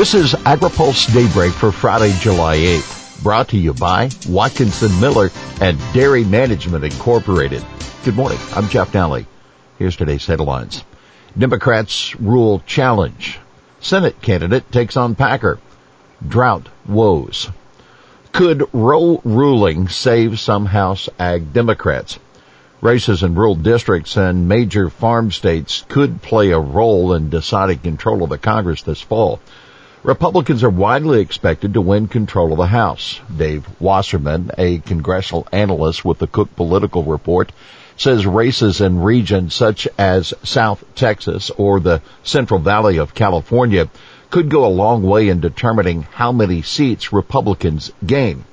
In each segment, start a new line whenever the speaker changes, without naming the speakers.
This is AgriPulse Daybreak for Friday, July 8th, brought to you by Watkinson Miller and Dairy Management Incorporated. Good morning. I'm Jeff Nalley. Here's today's headlines. Democrats rule challenge. Senate candidate takes on Packer. Drought woes. Could Roe ruling save some House Ag Democrats? Races in rural districts and major farm states could play a role in deciding control of the Congress this fall. Republicans are widely expected to win control of the House. Dave Wasserman, a congressional analyst with the Cook Political Report, says races in regions such as South Texas or the Central Valley of California could go a long way in determining how many seats Republicans gain.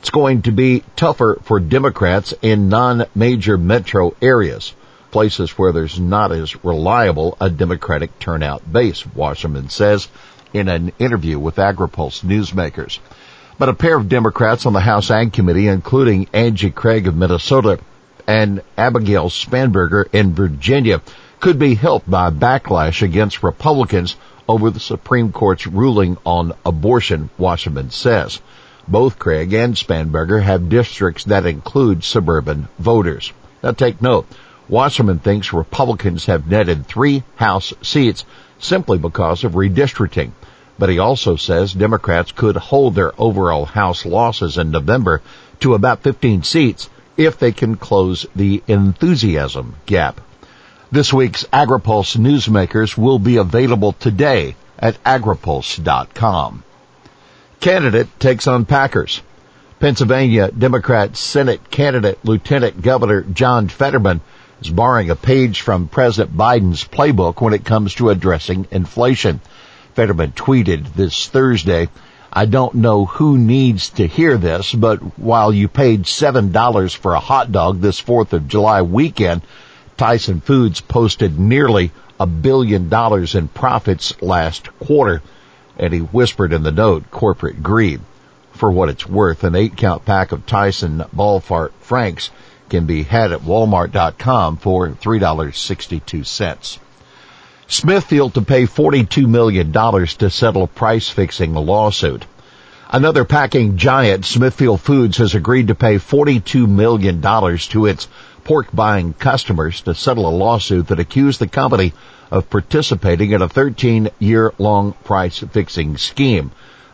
It's going to be tougher for Democrats in non-major metro areas, places where there's not as reliable a Democratic turnout base, Wasserman says in an interview with AgriPulse newsmakers. But a pair of Democrats on the House Ag Committee, including Angie Craig of Minnesota and Abigail Spanberger in Virginia, could be helped by backlash against Republicans over the Supreme Court's ruling on abortion, Wasserman says. Both Craig and Spanberger have districts that include suburban voters. Now take note. Wasserman thinks Republicans have netted three House seats simply because of redistricting. But he also says Democrats could hold their overall House losses in November to about 15 seats if they can close the enthusiasm gap. This week's AgriPulse newsmakers will be available today at agripulse.com. Candidate takes on Packers. Pennsylvania Democrat Senate candidate Lieutenant Governor John Fetterman is borrowing a page from President Biden's playbook when it comes to addressing inflation. Fetterman tweeted this Thursday, I don't know who needs to hear this, but while you paid $7 for a hot dog this 4th of July weekend, Tyson Foods posted nearly a billion dollars in profits last quarter. And he whispered in the note, corporate greed. For what it's worth, an eight count pack of Tyson Ballpark Franks can be had at walmart.com for $3.62. Smithfield to pay $42 million to settle a price fixing lawsuit. Another packing giant, Smithfield Foods, has agreed to pay $42 million to its pork buying customers to settle a lawsuit that accused the company of participating in a 13 year long price fixing scheme.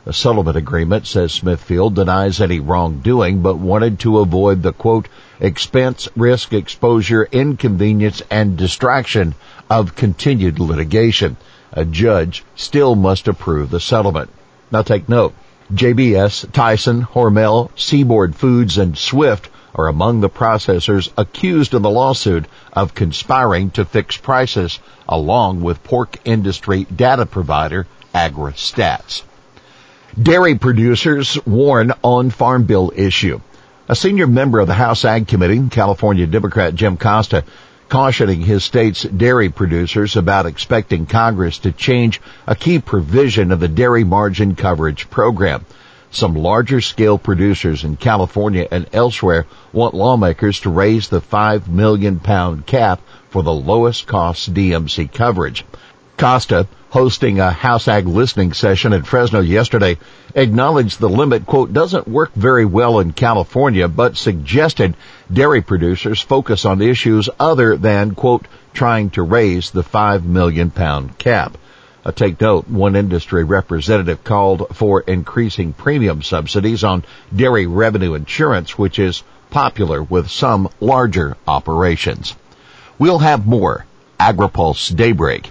The settlement agreement says Smithfield denies any wrongdoing, but wanted to avoid the quote, expense, risk, exposure, inconvenience, and distraction of continued litigation. A judge still must approve the settlement. Now take note. JBS, Tyson, Hormel, Seaboard Foods, and Swift are among the processors accused in the lawsuit of conspiring to fix prices along with pork industry data provider AgriStats. Dairy producers warn on farm bill issue. A senior member of the House Ag Committee, California Democrat Jim Costa, cautioning his state's dairy producers about expecting Congress to change a key provision of the dairy margin coverage program. Some larger scale producers in California and elsewhere want lawmakers to raise the 5 million pound cap for the lowest cost DMC coverage. Costa, hosting a House Ag listening session at Fresno yesterday, acknowledged the limit, quote, doesn't work very well in California, but suggested dairy producers focus on issues other than, quote, trying to raise the 5 million pound cap. Uh, take note, one industry representative called for increasing premium subsidies on dairy revenue insurance, which is popular with some larger operations. We'll have more AgriPulse Daybreak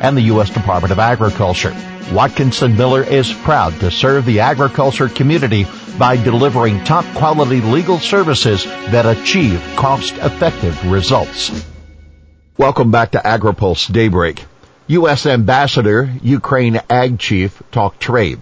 and the U.S. Department of Agriculture. Watkinson Miller is proud to serve the agriculture community by delivering top quality legal services that achieve cost effective results. Welcome back to AgriPulse Daybreak. U.S. Ambassador, Ukraine Ag Chief talk trade.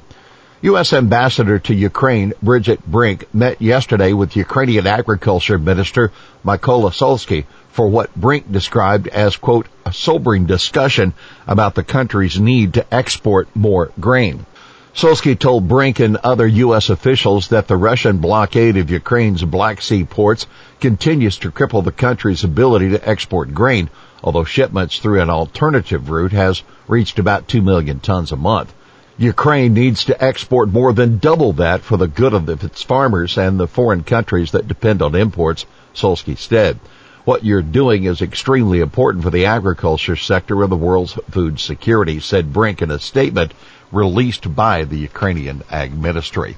U.S. Ambassador to Ukraine, Bridget Brink, met yesterday with Ukrainian Agriculture Minister Mykola Solsky for what Brink described as, quote, a sobering discussion about the country's need to export more grain. Solsky told Brink and other U.S. officials that the Russian blockade of Ukraine's Black Sea ports continues to cripple the country's ability to export grain, although shipments through an alternative route has reached about 2 million tons a month. Ukraine needs to export more than double that for the good of its farmers and the foreign countries that depend on imports, Solsky said. What you're doing is extremely important for the agriculture sector of the world's food security, said Brink in a statement released by the Ukrainian Ag Ministry.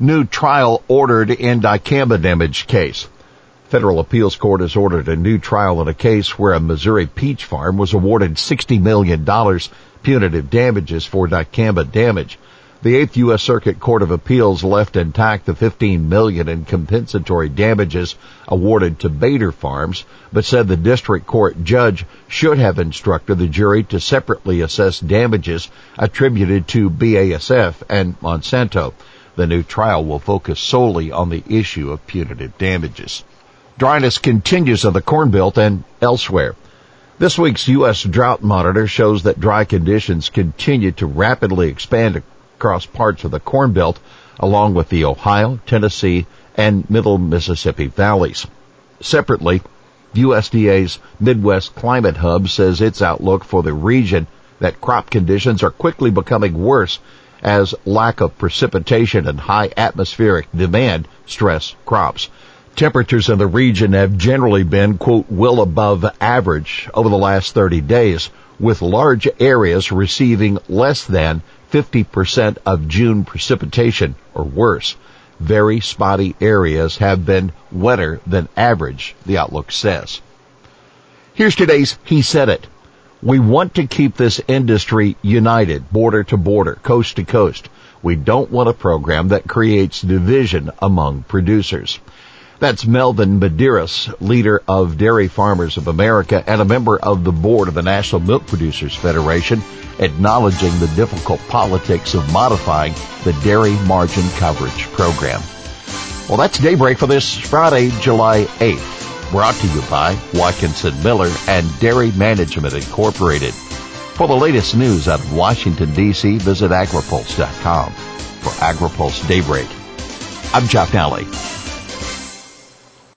New trial ordered in dicamba damage case. Federal appeals court has ordered a new trial in a case where a Missouri peach farm was awarded $60 million punitive damages for dicamba damage. The Eighth U.S. Circuit Court of Appeals left intact the 15 million in compensatory damages awarded to Bader Farms, but said the district court judge should have instructed the jury to separately assess damages attributed to BASF and Monsanto. The new trial will focus solely on the issue of punitive damages. Dryness continues on the Corn Belt and elsewhere. This week's U.S. Drought Monitor shows that dry conditions continue to rapidly expand across parts of the Corn Belt, along with the Ohio, Tennessee, and Middle Mississippi valleys. Separately, USDA's Midwest Climate Hub says its outlook for the region that crop conditions are quickly becoming worse as lack of precipitation and high atmospheric demand stress crops. Temperatures in the region have generally been, quote, well above average over the last 30 days, with large areas receiving less than 50% of June precipitation or worse. Very spotty areas have been wetter than average, the outlook says. Here's today's He Said It. We want to keep this industry united, border to border, coast to coast. We don't want a program that creates division among producers. That's Melvin Medeiros, leader of Dairy Farmers of America and a member of the board of the National Milk Producers Federation, acknowledging the difficult politics of modifying the dairy margin coverage program. Well, that's daybreak for this Friday, July 8th. Brought to you by Watkinson Miller and Dairy Management Incorporated. For the latest news out of Washington, D.C., visit agripulse.com. For AgriPulse Daybreak, I'm Jeff Nalley.